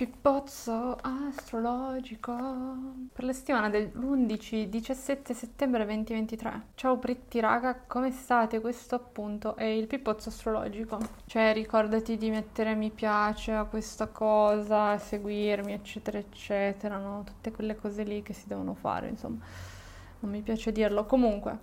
Pippozzo astrologico per la settimana dell'11-17 settembre 2023. Ciao Britti raga, come state? Questo appunto è il pippozzo astrologico. Cioè ricordati di mettere mi piace a questa cosa, seguirmi eccetera eccetera, no? Tutte quelle cose lì che si devono fare, insomma. Non mi piace dirlo. Comunque,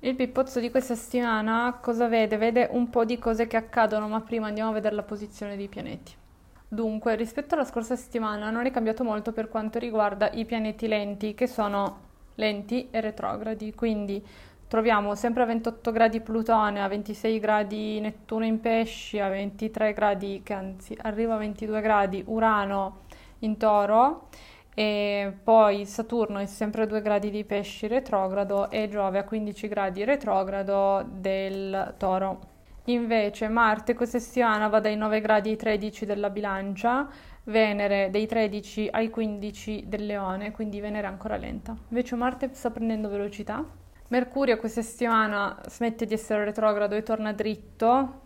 il pippozzo di questa settimana cosa vede? Vede un po' di cose che accadono, ma prima andiamo a vedere la posizione dei pianeti. Dunque, rispetto alla scorsa settimana non è cambiato molto per quanto riguarda i pianeti lenti, che sono lenti e retrogradi, quindi troviamo sempre a 28 gradi Plutone, a 26 gradi Nettuno in pesci, a 23 gradi, che anzi arriva a 22 gradi Urano in toro, e poi Saturno è sempre a 2 gradi di pesci retrogrado e Giove a 15 gradi retrogrado del toro. Invece Marte settimana va dai 9 gradi ai 13 della bilancia, Venere dai 13 ai 15 del leone, quindi Venere è ancora lenta. Invece Marte sta prendendo velocità. Mercurio settimana smette di essere retrogrado e torna dritto,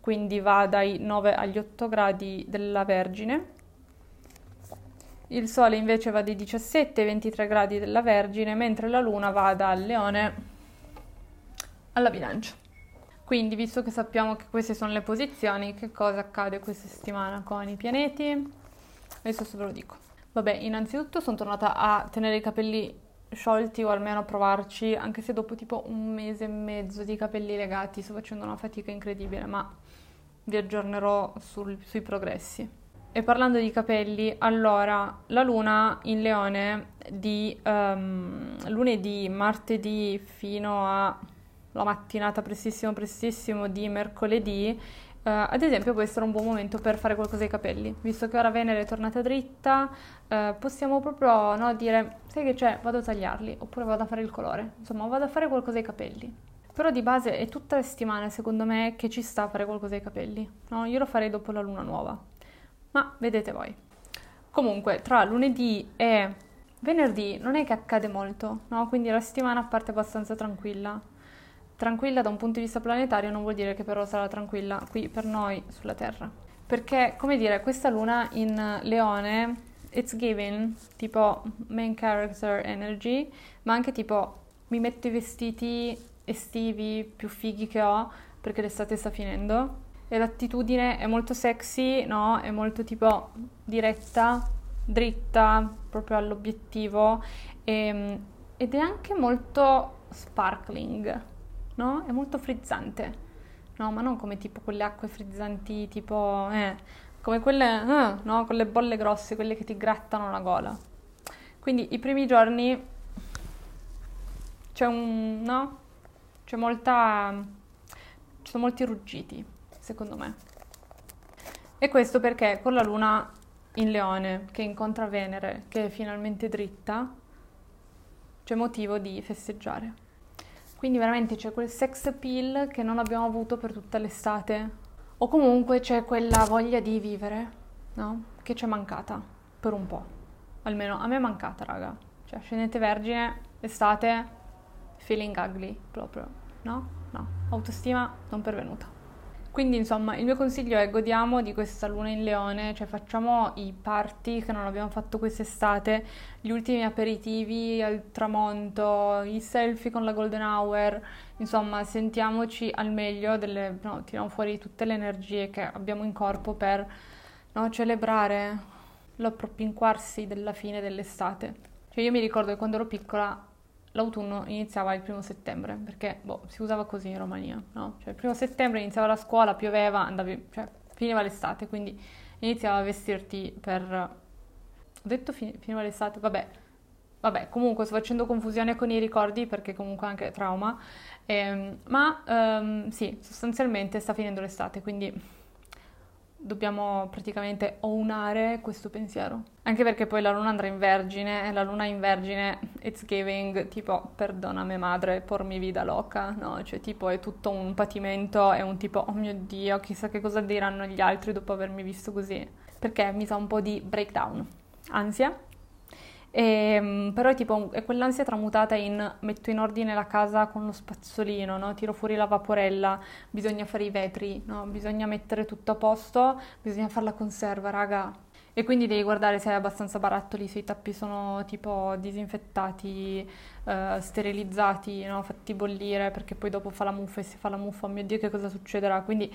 quindi va dai 9 agli 8 gradi della Vergine. Il Sole invece va dai 17 ai 23 gradi della Vergine, mentre la Luna va dal Leone alla bilancia. Quindi, visto che sappiamo che queste sono le posizioni, che cosa accade questa settimana con i pianeti? Adesso ve lo dico. Vabbè, innanzitutto sono tornata a tenere i capelli sciolti o almeno a provarci, anche se dopo tipo un mese e mezzo di capelli legati sto facendo una fatica incredibile, ma vi aggiornerò sul, sui progressi. E parlando di capelli, allora la luna in leone di um, lunedì, martedì fino a la mattinata prestissimo prestissimo di mercoledì, Uh, ad esempio può essere un buon momento per fare qualcosa ai capelli, visto che ora Venere è tornata dritta, uh, possiamo proprio no, dire, sai che c'è, vado a tagliarli, oppure vado a fare il colore, insomma vado a fare qualcosa ai capelli. Però di base è tutta la settimana, secondo me, che ci sta a fare qualcosa ai capelli. No? Io lo farei dopo la luna nuova, ma vedete voi. Comunque, tra lunedì e venerdì non è che accade molto, no? quindi la settimana parte abbastanza tranquilla. Tranquilla da un punto di vista planetario non vuol dire che però sarà tranquilla qui per noi sulla Terra. Perché, come dire, questa luna in Leone, it's giving, tipo main character energy, ma anche tipo mi metto i vestiti estivi più fighi che ho perché l'estate sta finendo. E l'attitudine è molto sexy, no? È molto tipo diretta, dritta, proprio all'obiettivo. E, ehm, ed è anche molto sparkling no? È molto frizzante, no? Ma non come tipo quelle acque frizzanti, tipo, eh, come quelle, eh, no? Con le bolle grosse, quelle che ti grattano la gola. Quindi i primi giorni c'è un, no? C'è molta, ci sono molti ruggiti, secondo me. E questo perché con la luna in leone che incontra Venere, che è finalmente dritta, c'è motivo di festeggiare. Quindi veramente c'è quel sex appeal che non abbiamo avuto per tutta l'estate. O comunque c'è quella voglia di vivere, no? Che ci è mancata per un po'. Almeno a me è mancata, raga. Cioè, scendete vergine, estate, feeling ugly proprio, no? No, autostima non pervenuta. Quindi insomma il mio consiglio è godiamo di questa luna in leone, cioè facciamo i party che non abbiamo fatto quest'estate, gli ultimi aperitivi al tramonto, i selfie con la golden hour, insomma sentiamoci al meglio, delle, no, tiriamo fuori tutte le energie che abbiamo in corpo per no, celebrare l'appropinquarsi della fine dell'estate. Cioè io mi ricordo che quando ero piccola l'autunno iniziava il primo settembre, perché boh, si usava così in Romania, no? Cioè il primo settembre iniziava la scuola, pioveva, andavi, cioè finiva l'estate, quindi iniziava a vestirti per... Ho detto fin- finiva l'estate? Vabbè, vabbè, comunque sto facendo confusione con i ricordi perché comunque anche trauma, ehm, ma ehm, sì, sostanzialmente sta finendo l'estate, quindi dobbiamo praticamente ownare questo pensiero. Anche perché poi la luna andrà in vergine e la luna in vergine it's giving tipo perdonami madre, pormi vida loca, no? Cioè tipo è tutto un patimento, è un tipo oh mio dio, chissà che cosa diranno gli altri dopo avermi visto così. Perché mi sa un po' di breakdown, ansia e, ehm, però è tipo è quell'ansia tramutata in metto in ordine la casa con lo spazzolino, no? tiro fuori la vaporella, bisogna fare i vetri, no? bisogna mettere tutto a posto, bisogna fare la conserva, raga. E quindi devi guardare se hai abbastanza barattoli, se i tappi sono tipo disinfettati, eh, sterilizzati, no? fatti bollire, perché poi dopo fa la muffa e se fa la muffa, oh mio Dio che cosa succederà? Quindi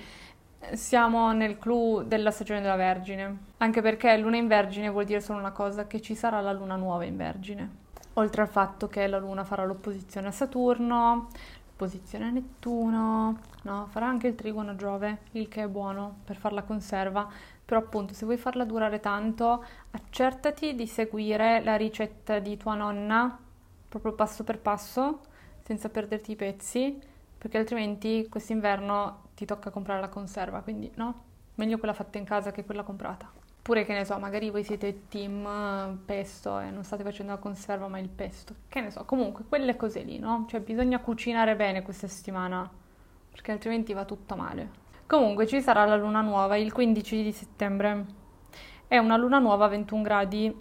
siamo nel clou della stagione della Vergine, anche perché luna in Vergine vuol dire solo una cosa, che ci sarà la luna nuova in Vergine. Oltre al fatto che la luna farà l'opposizione a Saturno, l'opposizione a Nettuno, no? farà anche il trigono a Giove, il che è buono per farla conserva, però appunto se vuoi farla durare tanto, accertati di seguire la ricetta di tua nonna, proprio passo per passo, senza perderti i pezzi, perché altrimenti quest'inverno ti tocca comprare la conserva, quindi no, meglio quella fatta in casa che quella comprata. Oppure che ne so, magari voi siete team eh, pesto e non state facendo la conserva ma il pesto. Che ne so, comunque quelle cose lì, no? Cioè bisogna cucinare bene questa settimana, perché altrimenti va tutto male. Comunque ci sarà la luna nuova il 15 di settembre. È una luna nuova a 21 gradi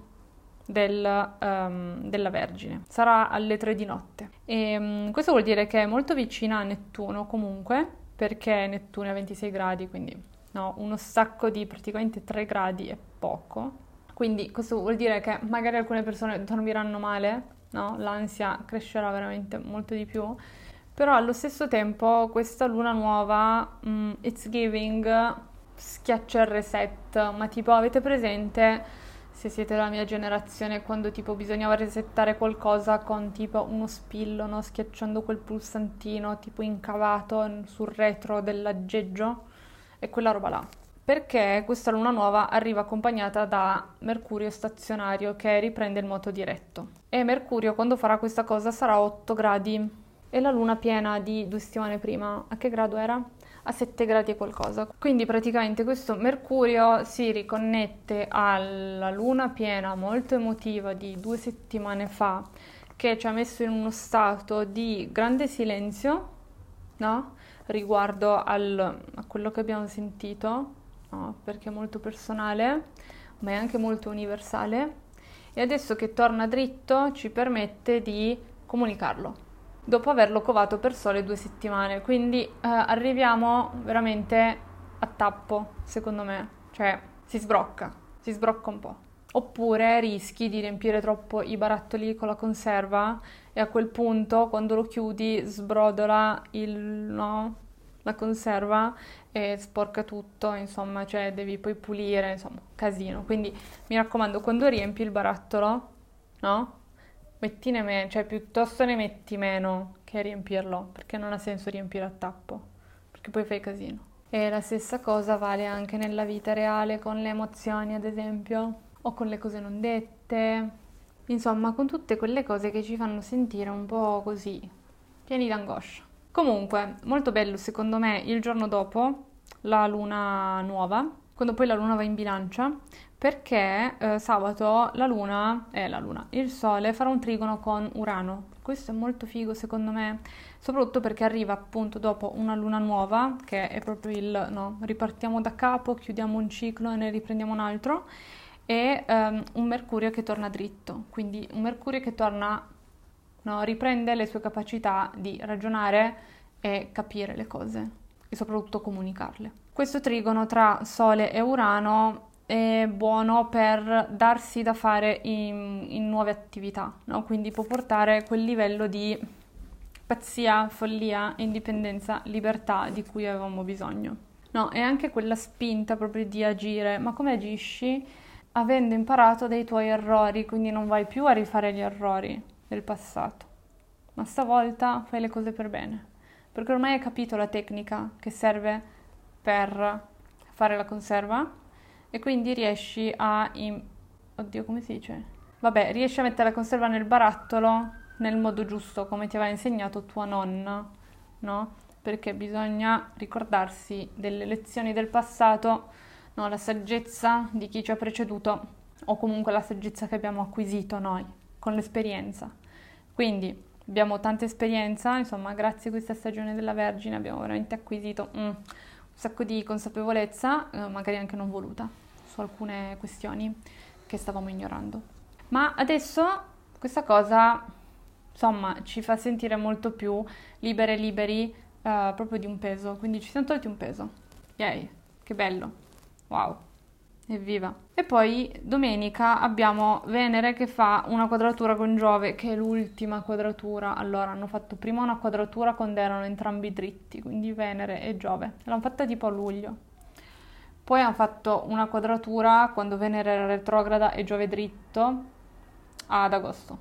del, um, della Vergine. Sarà alle 3 di notte. E, um, questo vuol dire che è molto vicina a Nettuno comunque, perché Nettuno è a 26 gradi, quindi no, uno stacco di praticamente 3 gradi è poco. Quindi questo vuol dire che magari alcune persone dormiranno male, no? L'ansia crescerà veramente molto di più però allo stesso tempo questa luna nuova, um, it's giving, schiaccia il reset, ma tipo avete presente, se siete della mia generazione, quando tipo bisognava resettare qualcosa con tipo uno spillo, no? schiacciando quel pulsantino tipo incavato sul retro dell'aggeggio? E quella roba là. Perché questa luna nuova arriva accompagnata da Mercurio stazionario che riprende il moto diretto. E Mercurio quando farà questa cosa sarà a 8 gradi e la luna piena di due settimane prima, a che grado era? A 7 gradi e qualcosa. Quindi praticamente questo Mercurio si riconnette alla luna piena molto emotiva di due settimane fa, che ci ha messo in uno stato di grande silenzio, no? Riguardo al, a quello che abbiamo sentito, no? Perché è molto personale, ma è anche molto universale. E adesso che torna dritto ci permette di comunicarlo dopo averlo covato per sole due settimane. Quindi eh, arriviamo veramente a tappo, secondo me. Cioè, si sbrocca, si sbrocca un po'. Oppure rischi di riempire troppo i barattoli con la conserva e a quel punto, quando lo chiudi, sbrodola il, no, la conserva e sporca tutto, insomma, cioè devi poi pulire, insomma, casino. Quindi mi raccomando, quando riempi il barattolo, no? Mettine meno, cioè piuttosto ne metti meno che riempirlo, perché non ha senso riempire a tappo, perché poi fai casino. E la stessa cosa vale anche nella vita reale con le emozioni, ad esempio, o con le cose non dette, insomma, con tutte quelle cose che ci fanno sentire un po' così, pieni d'angoscia. Comunque, molto bello secondo me il giorno dopo, la luna nuova, quando poi la luna va in bilancia, perché eh, sabato la luna, eh, la luna, il sole farà un trigono con Urano. Questo è molto figo secondo me, soprattutto perché arriva appunto dopo una luna nuova, che è proprio il no, ripartiamo da capo, chiudiamo un ciclo e ne riprendiamo un altro, e um, un Mercurio che torna dritto, quindi un Mercurio che torna, no, riprende le sue capacità di ragionare e capire le cose e soprattutto comunicarle. Questo trigono tra Sole e Urano è buono per darsi da fare in, in nuove attività, no? quindi può portare quel livello di pazzia, follia, indipendenza, libertà di cui avevamo bisogno. No, e anche quella spinta proprio di agire, ma come agisci? Avendo imparato dai tuoi errori, quindi non vai più a rifare gli errori del passato, ma stavolta fai le cose per bene, perché ormai hai capito la tecnica che serve per fare la conserva e quindi riesci a... In... Oddio, come si dice? Vabbè, riesci a mettere la conserva nel barattolo nel modo giusto, come ti aveva insegnato tua nonna, no? Perché bisogna ricordarsi delle lezioni del passato, no? La saggezza di chi ci ha preceduto o comunque la saggezza che abbiamo acquisito noi con l'esperienza. Quindi abbiamo tanta esperienza, insomma, grazie a questa stagione della Vergine abbiamo veramente acquisito mm, un sacco di consapevolezza, eh, magari anche non voluta su alcune questioni che stavamo ignorando. Ma adesso questa cosa, insomma, ci fa sentire molto più libere e liberi uh, proprio di un peso, quindi ci siamo tolti un peso. Yay, che bello. Wow. Evviva! E poi domenica abbiamo Venere che fa una quadratura con Giove, che è l'ultima quadratura. Allora, hanno fatto prima una quadratura quando erano entrambi dritti, quindi Venere e Giove. L'hanno fatta tipo a luglio. Poi hanno fatto una quadratura quando Venere era retrograda e Giove dritto ad agosto.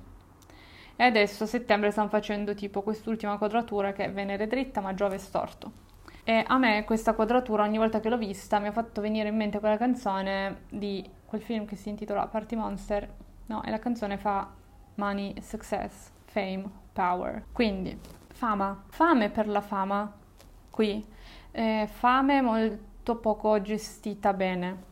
E adesso a settembre stanno facendo tipo quest'ultima quadratura che è Venere dritta ma Giove storto. E a me questa quadratura, ogni volta che l'ho vista, mi ha fatto venire in mente quella canzone di quel film che si intitola Party Monster, no? E la canzone fa Money, Success, Fame, Power. Quindi, fama, fame per la fama, qui. Eh, fame molto poco gestita bene.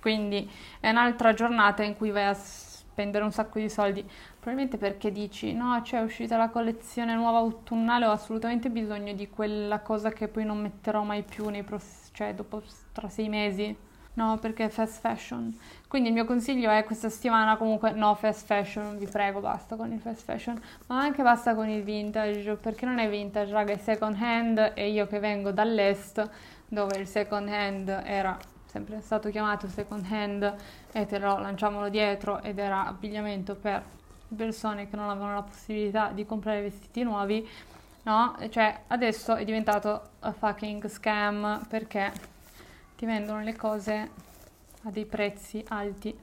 Quindi è un'altra giornata in cui vai a spendere un sacco di soldi, probabilmente perché dici no, c'è uscita la collezione nuova autunnale, ho assolutamente bisogno di quella cosa che poi non metterò mai più nei pross- cioè dopo tra sei mesi. No, perché è fast fashion. Quindi il mio consiglio è questa settimana comunque no fast fashion, vi prego, basta con il fast fashion, ma anche basta con il vintage, perché non è vintage, raga, è second hand e io che vengo dall'est, dove il second hand era sempre stato chiamato second hand e te lo lanciavano dietro ed era abbigliamento per persone che non avevano la possibilità di comprare vestiti nuovi, no? Cioè adesso è diventato a fucking scam perché ti vendono le cose a dei prezzi alti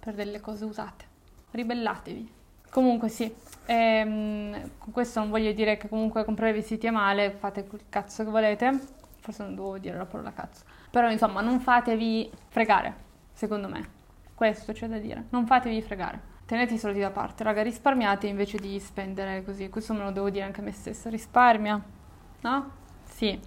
per delle cose usate. Ribellatevi. Comunque sì, ehm, con questo non voglio dire che comunque comprare vestiti è male, fate quel cazzo che volete, forse non dovevo dire la parola cazzo, però insomma, non fatevi fregare, secondo me. Questo c'è da dire. Non fatevi fregare. Tenete i soldi da parte, raga, risparmiate invece di spendere così. Questo me lo devo dire anche a me stessa. Risparmia, no? Sì.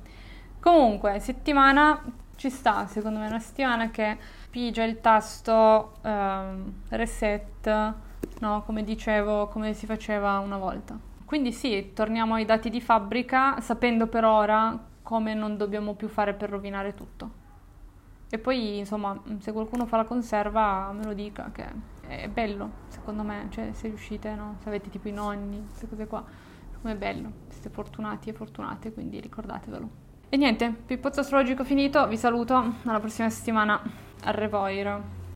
Comunque, settimana ci sta, secondo me, una settimana che pigia il tasto um, reset, no? Come dicevo, come si faceva una volta. Quindi sì, torniamo ai dati di fabbrica, sapendo per ora come non dobbiamo più fare per rovinare tutto. E poi, insomma, se qualcuno fa la conserva, me lo dica, che è bello, secondo me, cioè se riuscite, no? Se avete tipo i nonni, queste cose qua, come è bello, siete fortunati e fortunate, quindi ricordatevelo. E niente, pippozzo astrologico finito, vi saluto, alla prossima settimana, a revoir.